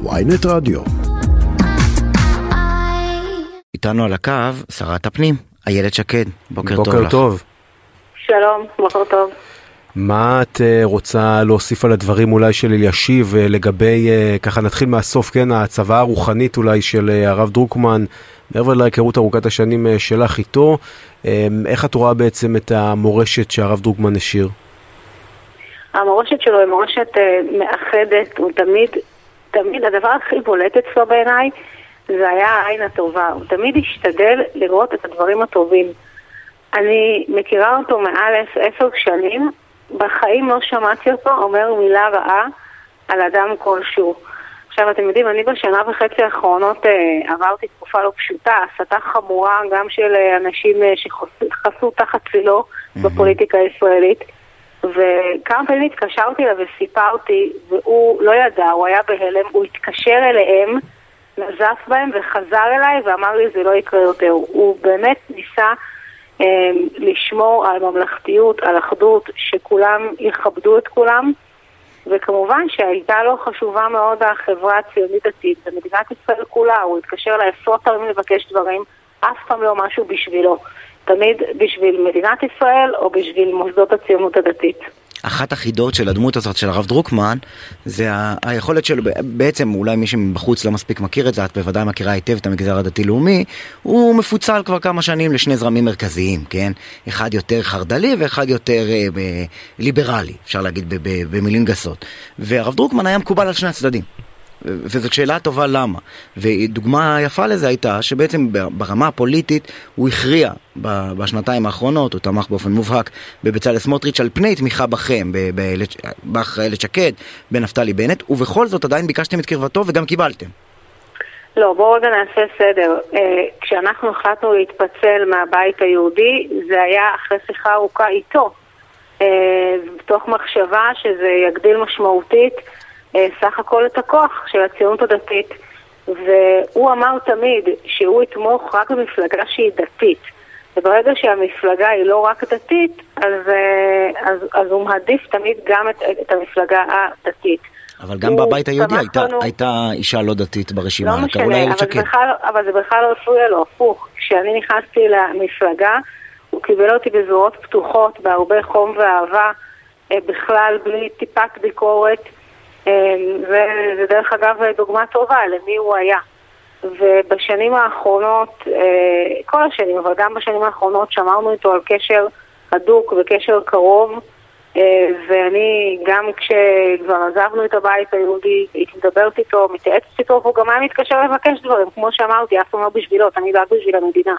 ויינט רדיו. איתנו על הקו שרת הפנים, איילת שקד. בוקר, בוקר טוב לך. טוב. שלום, בוקר טוב. מה את אה, רוצה להוסיף על הדברים אולי של אלישיב אה, לגבי, אה, ככה נתחיל מהסוף, כן, הצוואה הרוחנית אולי של הרב דרוקמן, מעבר להיכרות ארוכת השנים שלך איתו, אה, איך את רואה בעצם את המורשת שהרב דרוקמן השאיר? המורשת שלו היא מורשת מאחדת, הוא תמיד, תמיד, הדבר הכי בולט אצלו בעיניי זה היה העין הטובה. הוא תמיד השתדל לראות את הדברים הטובים. אני מכירה אותו מעל עש- עשר שנים, בחיים לא שמעתי אותו אומר מילה רעה על אדם כלשהו. עכשיו, אתם יודעים, אני בשנה וחצי האחרונות אה, עברתי תקופה לא פשוטה, הסתה חמורה גם של אה, אנשים אה, שחסו תחת צילו בפוליטיקה הישראלית. וכמה פעמים התקשרתי אליו וסיפרתי, והוא לא ידע, הוא היה בהלם, הוא התקשר אליהם, נזף בהם וחזר אליי ואמר לי זה לא יקרה יותר. הוא באמת ניסה אה, לשמור על ממלכתיות, על אחדות, שכולם יכבדו את כולם, וכמובן שהייתה לו חשובה מאוד החברה הציונית דתית במדינת ישראל כולה, הוא התקשר אליי עשרות פעמים לבקש דברים, אף פעם לא משהו בשבילו. תמיד בשביל מדינת ישראל או בשביל מוסדות הציונות הדתית. אחת החידות של הדמות הזאת של הרב דרוקמן זה היכולת שלו, בעצם אולי מי שמבחוץ לא מספיק מכיר את זה, את בוודאי מכירה היטב את המגזר הדתי-לאומי, הוא מפוצל כבר כמה שנים לשני זרמים מרכזיים, כן? אחד יותר חרד"לי ואחד יותר אה, ב- ליברלי, אפשר להגיד ב- ב- במילים גסות. והרב דרוקמן היה מקובל על שני הצדדים. וזאת שאלה טובה למה. ודוגמה יפה לזה הייתה שבעצם ברמה הפוליטית הוא הכריע בשנתיים האחרונות, הוא תמך באופן מובהק בבצלאל סמוטריץ' על פני תמיכה בכם, בך איילת שקד, בנפתלי בנט, ובכל זאת עדיין ביקשתם את קרבתו וגם קיבלתם. לא, בואו רגע נעשה סדר. אה, כשאנחנו החלטנו להתפצל מהבית היהודי, זה היה אחרי שיחה ארוכה איתו, אה, מתוך מחשבה שזה יגדיל משמעותית סך הכל את הכוח של הציונות הדתית. והוא אמר תמיד שהוא יתמוך רק במפלגה שהיא דתית. וברגע שהמפלגה היא לא רק דתית, אז, אה, אז, אז הוא מעדיף תמיד גם את, את המפלגה הדתית. אבל גם בבית היהודי הייתה, בנו. הייתה אישה לא דתית ברשימה, לא קראו לה משנה, איילת אבל זה, שקד. בכלל, אבל זה בכלל לא הפריע לו, הפוך. כשאני נכנסתי למפלגה, הוא קיבל אותי בזרועות פתוחות, בהרבה חום ואהבה, אה, בכלל בלי טיפת ביקורת. אה, וזה דרך אגב דוגמה טובה למי הוא היה. ובשנים האחרונות, אה, כל השנים, אבל גם בשנים האחרונות שמרנו איתו על קשר הדוק וקשר קרוב. אה, ואני, גם כשכבר עזבנו את הבית היהודי, הייתי מדברת איתו, מתייעצת איתו, והוא גם היה מתקשר לבקש דברים, כמו שאמרתי, אף פעם לא בשבילו, תמיד רק בשביל המדינה.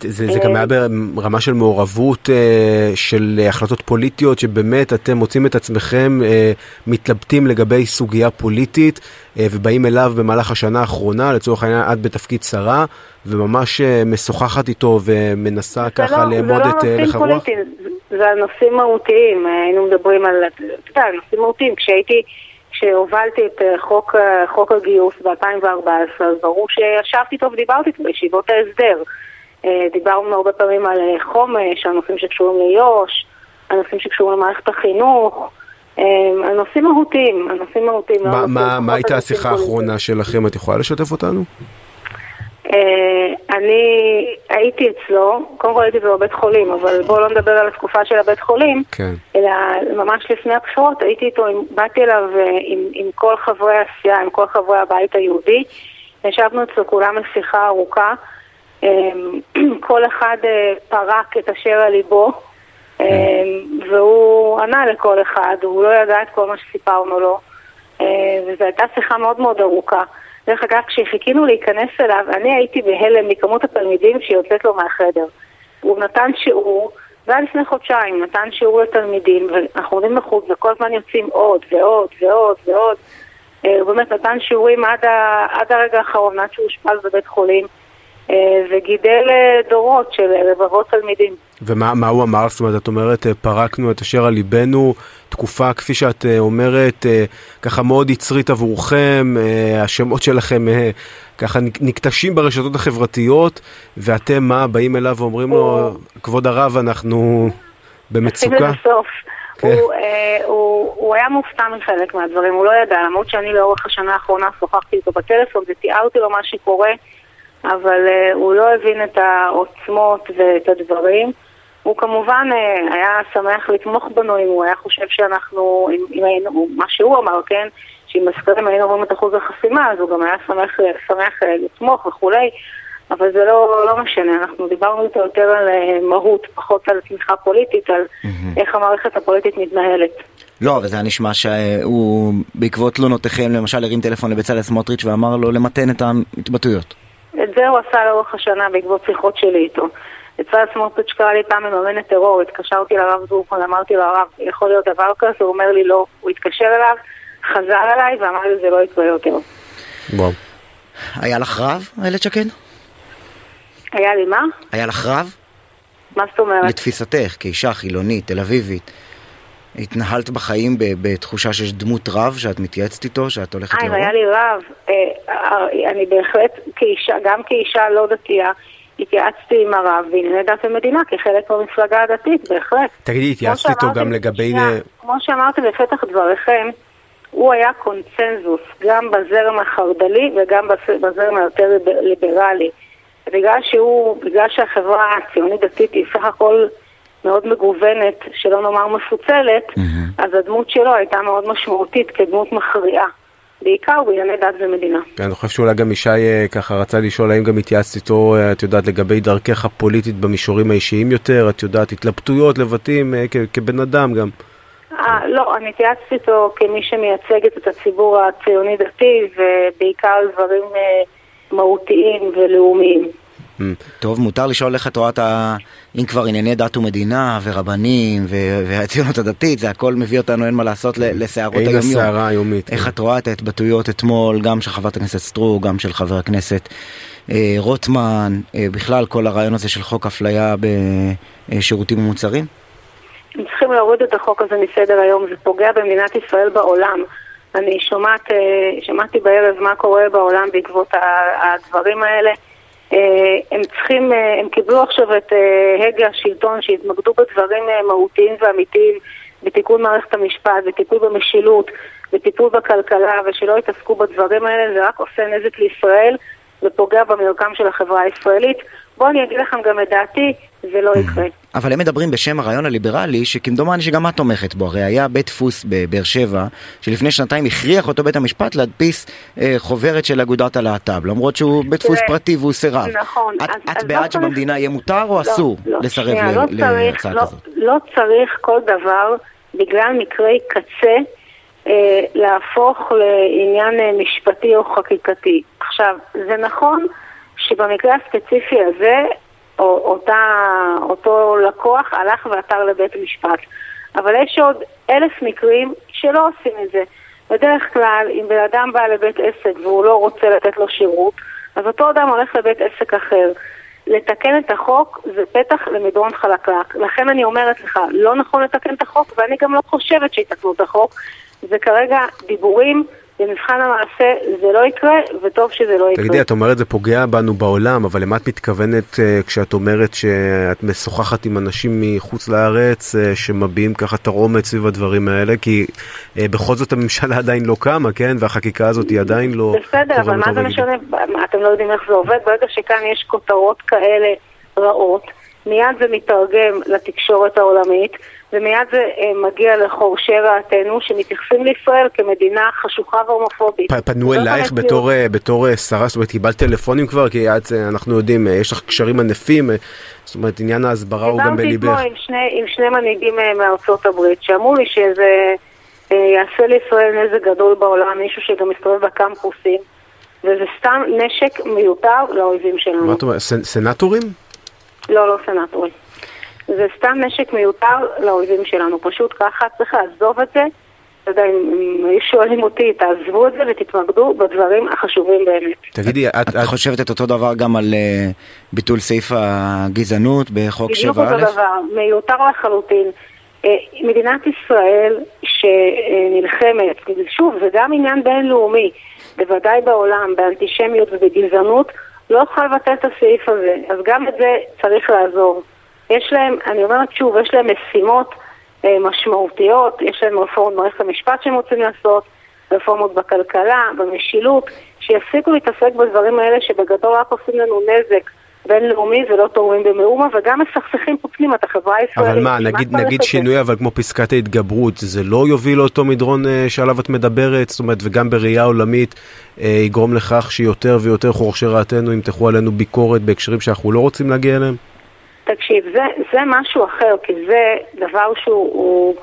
זה, זה גם היה ברמה של מעורבות אה, של אה, החלטות פוליטיות שבאמת אתם מוצאים את עצמכם אה, מתלבטים לגבי סוגיה פוליטית אה, ובאים אליו במהלך השנה האחרונה לצורך העניין את בתפקיד שרה וממש אה, משוחחת איתו ומנסה זה ככה לא- לאמוד זה את לא אה, נושאים הלך הרוח? זה- זה על נושאים מהותיים, היינו מדברים על, אתה יודע, על נושאים מהותיים. כשהייתי, כשהובלתי את אה, חוק, אה, חוק הגיוס ב-2014, אז ברור שישבתי איתו ודיברתי איתו בישיבות ההסדר. אה, דיברנו הרבה פעמים על חומש, על נושאים שקשורים ליו"ש, על נושאים שקשורים למערכת החינוך. אה, על נושאים מהותיים, על נושאים מהותיים. לא מה- נושאים- מה- מה הייתה השיחה. האחרונה שלכם? את יכולה לשתף אותנו? אה, אני הייתי אצלו, קודם כל הייתי בבית חולים, אבל בואו לא נדבר על התקופה של הבית חולים, כן. אלא ממש לפני הבחירות הייתי איתו, עם- באתי אליו אה, עם, עם כל חברי הסיעה, עם כל חברי הבית היהודי, ישבנו אצלו כולם לשיחה ארוכה, אה, כל אחד פרק את אשר על ליבו, והוא ענה לכל אחד, הוא לא ידע את כל מה שסיפרנו לו, וזו הייתה שיחה מאוד מאוד ארוכה. דרך אגב, כשחיכינו להיכנס אליו, אני הייתי בהלם מכמות התלמידים שיוצאת לו מהחדר. הוא נתן שיעור, זה היה לפני חודשיים, נתן שיעור לתלמידים, ואנחנו עומדים בחוץ, וכל הזמן יוצאים עוד ועוד ועוד ועוד. אה, הוא באמת נתן שיעורים עד, ה, עד הרגע האחרון, עד שהוא אושפז בבית חולים, אה, וגידל אה, דורות של רבבות תלמידים. ומה מה הוא אמר? זאת אומרת, את אומרת, אה, פרקנו את אשר על ליבנו, תקופה, כפי שאת אה, אומרת, אה, ככה מאוד יצרית עבורכם, השמות שלכם ככה נק- נקטשים ברשתות החברתיות, ואתם מה, באים אליו ואומרים לו, כבוד הרב, אנחנו במצוקה? בסוף. כן. הוא, אה, הוא, הוא היה מופתע מחלק מהדברים, הוא לא ידע, למרות שאני לאורך השנה האחרונה שוחחתי איתו בטלפון ותיארתי לו מה שקורה, אבל אה, הוא לא הבין את העוצמות ואת הדברים. הוא כמובן אה, היה שמח לתמוך בנו אם הוא היה חושב שאנחנו, אם, אם היינו, מה שהוא אמר, כן, שאם הסקרים היינו רואים את אחוז החסימה, אז הוא גם היה שמח, שמח אה, לתמוך וכולי. אבל זה לא, לא משנה, אנחנו דיברנו איתו יותר על אה, מהות, פחות על תמיכה פוליטית, על mm-hmm. איך המערכת הפוליטית מתנהלת. לא, אבל זה היה נשמע שהוא בעקבות תלונותיכם למשל הרים טלפון לבצלאל סמוטריץ' ואמר לו למתן את ההתבטאויות. את זה הוא עשה לאורך השנה בעקבות שיחות שלי איתו. בצלאל סמוטריץ' קרא לי פעם מממנת טרור, התקשרתי לרב דרוקון, אמרתי לו הרב, יכול להיות דבר כזה? הוא אומר לי לא, הוא התקשר אליו, חזר אליי ואמר לי זה לא יקרה יותר. וואו. היה לך רב, איילת שקד? היה לי מה? היה לך רב? מה זאת אומרת? לתפיסתך, כאישה חילונית, תל אביבית. התנהלת בחיים בתחושה שיש דמות רב שאת מתייעצת איתו, שאת הולכת לרוב? היה לי רב. אה, אה, אני בהחלט, כאישה, גם כאישה לא דתייה, התייעצתי עם הרב בענייני דת ומדינה כחלק מהמפלגה הדתית, בהחלט. תגידי, התייעצת איתו גם לגבי... כמו שאמרתי בפתח דבריכם, הוא היה קונצנזוס גם בזרם החרד"לי וגם בזרם היותר ליברלי. בגלל שהוא, בגלל שהחברה הציונית דתית היא סך הכל מאוד מגוונת, שלא נאמר מפוצלת, mm-hmm. אז הדמות שלו הייתה מאוד משמעותית כדמות מכריעה. בעיקר בענייני דת ומדינה. כן, אני חושב שאולי גם ישי אה, ככה רצה לשאול האם גם התייעצת איתו, אה, את יודעת, לגבי דרכך הפוליטית במישורים האישיים יותר, את יודעת, התלבטויות, לבטים, אה, כבן אדם גם. 아, לא, אני התייעצתי איתו כמי שמייצגת את הציבור הציוני-דתי, ובעיקר דברים מהותיים ולאומיים. Mm. טוב, מותר לשאול איך את רואה את ה... אם כבר ענייני דת ומדינה ורבנים והציונות הדתית, זה הכל מביא אותנו, אין מה לעשות, לסערות היומיום. אין הסערה היומית. איך כן. את רואה את ההתבטאויות אתמול, גם של חברת הכנסת סטרוק, גם של חבר הכנסת אה, רוטמן, אה, בכלל כל הרעיון הזה של חוק אפליה בשירותים ומוצרים? הם צריכים להוריד את החוק הזה מסדר היום, זה פוגע במדינת ישראל בעולם. אני שומעת, אה, שמעתי בערב מה קורה בעולם בעקבות הדברים האלה. אה, הם צריכים, אה, הם קיבלו עכשיו את הגה השלטון שהתמקדו בדברים מהותיים ואמיתיים בתיקון מערכת המשפט, בטיפול במשילות, בטיפול בכלכלה, ושלא יתעסקו בדברים האלה, זה רק עושה נזק לישראל ופוגע במרקם של החברה הישראלית. בואו אני אגיד לכם גם את דעתי, זה לא יקרה. אבל הם מדברים בשם הרעיון הליברלי, שכמדומני שגם את תומכת בו. הרי היה בית דפוס בבאר שבע, שלפני שנתיים הכריח אותו בית המשפט להדפיס אה, חוברת של אגודת הלהט"ב, למרות שהוא בית דפוס פרטי והוא סירב. נכון. את, אז, את אז בעד לא שבמדינה צריך... יהיה מותר או לא, אסור לא, לסרב לא להצעה לא, כזאת? לא צריך כל דבר, בגלל מקרי קצה, אה, להפוך לעניין אה, משפטי או חקיקתי. עכשיו, זה נכון שבמקרה הספציפי הזה, או, אותה, אותו לקוח הלך ועתר לבית משפט. אבל יש עוד אלף מקרים שלא עושים את זה. בדרך כלל, אם בן אדם בא לבית עסק והוא לא רוצה לתת לו שירות, אז אותו אדם הולך לבית עסק אחר. לתקן את החוק זה פתח למדרון חלקלק. לכן אני אומרת לך, לא נכון לתקן את החוק, ואני גם לא חושבת שיתקנו את החוק. זה כרגע דיבורים במבחן המעשה זה לא יקרה, וטוב שזה לא יקרה. תגידי, את אומרת זה פוגע בנו בעולם, אבל למה את מתכוונת uh, כשאת אומרת שאת משוחחת עם אנשים מחוץ לארץ uh, שמביעים ככה תרעומת סביב הדברים האלה? כי uh, בכל זאת הממשלה עדיין לא קמה, כן? והחקיקה הזאת היא עדיין לא... בסדר, אבל מה זה משנה? אתם לא יודעים איך זה עובד? ברגע שכאן יש כותרות כאלה רעות, מיד זה מתרגם לתקשורת העולמית. ומיד זה אה, מגיע לחורשי רעתנו, שמתייחסים לישראל כמדינה חשוכה והומופובית. פנו אלייך בתור, אה, בתור אה, שרה, זאת אומרת, קיבלת טלפונים כבר? כי את, אנחנו יודעים, יש לך קשרים ענפים, זאת אומרת, עניין ההסברה הוא גם בליבך. דיברתי אתמול עם, עם שני מנהיגים מארצות הברית, שאמרו לי שזה יעשה לישראל נזק גדול בעולם, מישהו שגם מסתובב בקמפוסים, וזה סתם נשק מיותר לאויבים שלנו. מה את אומרת, סנטורים? לא, לא סנטורים. זה סתם נשק מיותר לאויבים שלנו. פשוט ככה צריך לעזוב את זה. אתה יודע, אם היו שואלים אותי, תעזבו את זה ותתמקדו בדברים החשובים באמת. תגידי, את, את חושבת את אותו דבר גם על uh, ביטול סעיף הגזענות בחוק 7א? בדיוק אותו דבר, מיותר לחלוטין. Uh, מדינת ישראל שנלחמת, שוב, זה גם עניין בינלאומי, בוודאי בעולם, באנטישמיות ובגזענות, לא יכולה לבטל את הסעיף הזה. אז גם את זה צריך לעזור. יש להם, אני אומרת שוב, יש להם משימות משמעותיות, יש להם רפורמות במערכת המשפט שהם רוצים לעשות, רפורמות בכלכלה, במשילות, שיפסיקו להתעסק בדברים האלה שבגדול רק עושים לנו נזק. בינלאומי ולא תורמים במאומה וגם מסכסכים פה פנימה את החברה הישראלית. אבל מה, נגיד, נגיד שינוי אבל כמו פסקת ההתגברות, זה לא יוביל לאותו מדרון אה, שעליו את מדברת? זאת אומרת, וגם בראייה עולמית אה, יגרום לכך שיותר ויותר חורשי רעתנו ימתחו עלינו ביקורת בהקשרים שאנחנו לא רוצים להגיע אליהם? תקשיב, זה, זה משהו אחר, כי זה דבר שהוא, הוא,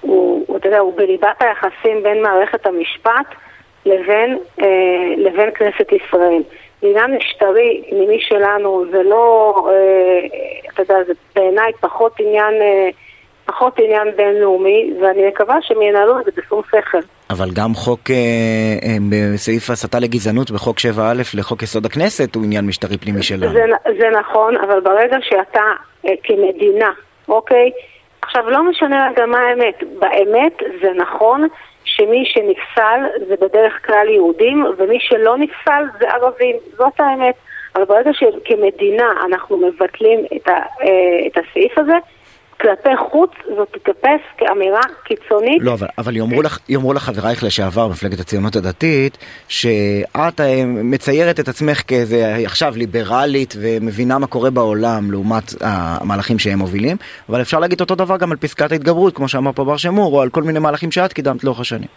הוא, אתה יודע, הוא בליבת היחסים בין מערכת המשפט לבין, אה, לבין כנסת ישראל. עניין משטרי פנימי שלנו זה לא, אה, אתה יודע, זה בעיניי פחות עניין, אה, פחות עניין בינלאומי, ואני מקווה שהם ינהלו את זה בשום שכל. אבל גם חוק אה, אה, בסעיף הסתה לגזענות בחוק 7א לחוק יסוד הכנסת הוא עניין משטרי פנימי שלנו. זה, זה נכון, אבל ברגע שאתה אה, כמדינה, אוקיי? עכשיו לא משנה גם מה האמת, באמת זה נכון שמי שנפסל זה בדרך כלל יהודים, ומי שלא נפסל זה ערבים, זאת האמת. אבל ברגע שכמדינה אנחנו מבטלים את, ה, אה, את הסעיף הזה, כלפי חוץ זאת תתאפס כאמירה קיצונית. לא, אבל, אבל יאמרו, לך, יאמרו לך חברייך לשעבר במפלגת הציונות הדתית, שאת אה, מציירת את עצמך כאיזה עכשיו ליברלית ומבינה מה קורה בעולם לעומת המהלכים שהם מובילים, אבל אפשר להגיד אותו דבר גם על פסקת ההתגברות, כמו שאמר פה בר שמור, או על כל מיני מהלכים שאת קידמת לאורך השנים.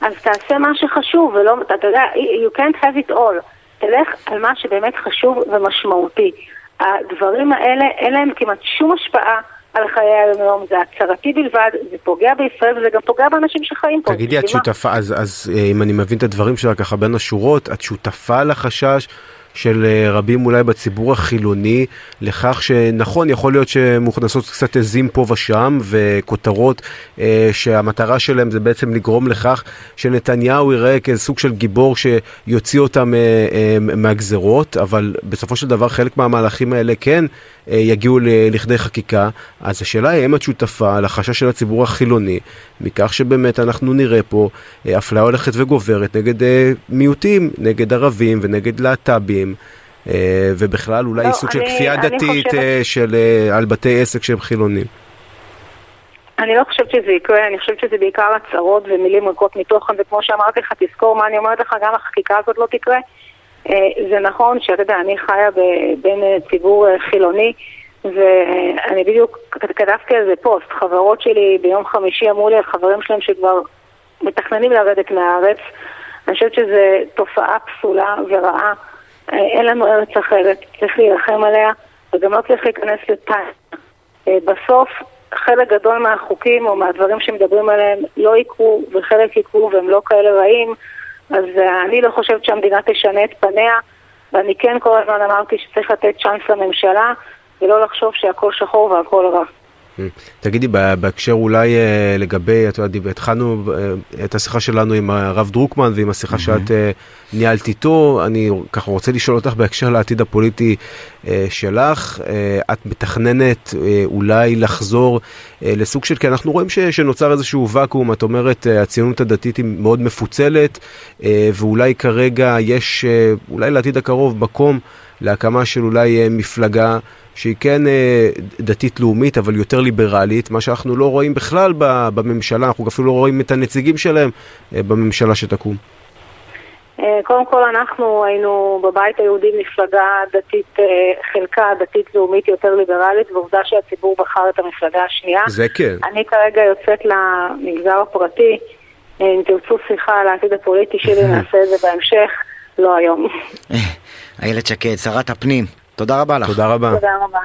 אז תעשה מה שחשוב, ולא, אתה יודע, you can't have it all. תלך על מה שבאמת חשוב ומשמעותי. הדברים האלה, אין להם כמעט שום השפעה. על חיי היום-יום, זה הצהרתי בלבד, זה פוגע בישראל וזה גם פוגע באנשים שחיים פה. תגידי, את שותפה, אז, אז אה, אם אני מבין את הדברים שלך ככה בין השורות, את שותפה לחשש של אה, רבים אולי בציבור החילוני לכך שנכון יכול להיות שמוכנסות קצת עזים פה ושם וכותרות אה, שהמטרה שלהם זה בעצם לגרום לכך שנתניהו ייראה כאיזה סוג של גיבור שיוציא אותם אה, אה, מהגזרות אבל בסופו של דבר חלק מהמהלכים האלה כן יגיעו לכדי חקיקה אז השאלה היא האם את שותפה לחשש של הציבור החילוני מכך שבאמת אנחנו נראה פה אה, אפליה הולכת וגוברת נגד אה, מיעוטים, נגד ערבים ונגד להט"בים. ובכלל אולי לא, סוג של כפייה דתית חושבת... של, על בתי עסק שהם חילונים. אני לא חושבת שזה יקרה, אני חושבת שזה בעיקר הצהרות ומילים ריקות מתוכן, וכמו שאמרתי לך, תזכור מה אני אומרת לך, גם החקיקה הזאת לא תקרה. זה נכון שאתה יודע, אני חיה בין ציבור חילוני, ואני בדיוק כתבתי על זה פוסט, חברות שלי ביום חמישי אמרו לי על חברים שלהם שכבר מתכננים לרדת מהארץ. אני חושבת שזו תופעה פסולה ורעה. אין לנו ארץ אחרת, צריך להילחם עליה, וגם לא צריך להיכנס לטיים. בסוף, חלק גדול מהחוקים או מהדברים שמדברים עליהם לא יקרו, וחלק יקרו והם לא כאלה רעים, אז אני לא חושבת שהמדינה תשנה את פניה, ואני כן כל הזמן אמרתי שצריך לתת צ'אנס לממשלה. ולא לחשוב שהכל שחור והכל רע. תגידי, בהקשר אולי אה, לגבי, את יודעת, התחלנו אה, את השיחה שלנו עם הרב דרוקמן ועם השיחה שאת אה, ניהלת איתו, אני ככה רוצה לשאול אותך בהקשר לעתיד הפוליטי שלך, את מתכננת אולי לחזור לסוג של, כי אנחנו רואים שנוצר איזשהו ואקום, את אומרת, הציונות הדתית היא מאוד מפוצלת, ואולי כרגע יש, אולי לעתיד הקרוב, מקום להקמה של אולי מפלגה. שהיא כן אה, דתית-לאומית, אבל יותר ליברלית, מה שאנחנו לא רואים בכלל בממשלה, אנחנו אפילו לא רואים את הנציגים שלהם אה, בממשלה שתקום. אה, קודם כל אנחנו היינו בבית היהודי מפלגה דתית, חלקה דתית-לאומית יותר ליברלית, ועובדה שהציבור בחר את המפלגה השנייה. זה כן. אני כרגע יוצאת למגזר הפרטי, אם תרצו שיחה על העתיד הפוליטי שלי, נעשה את זה בהמשך, לא היום. איילת שקד, שרת הפנים. תודה רבה לך. תודה רבה. תודה רבה.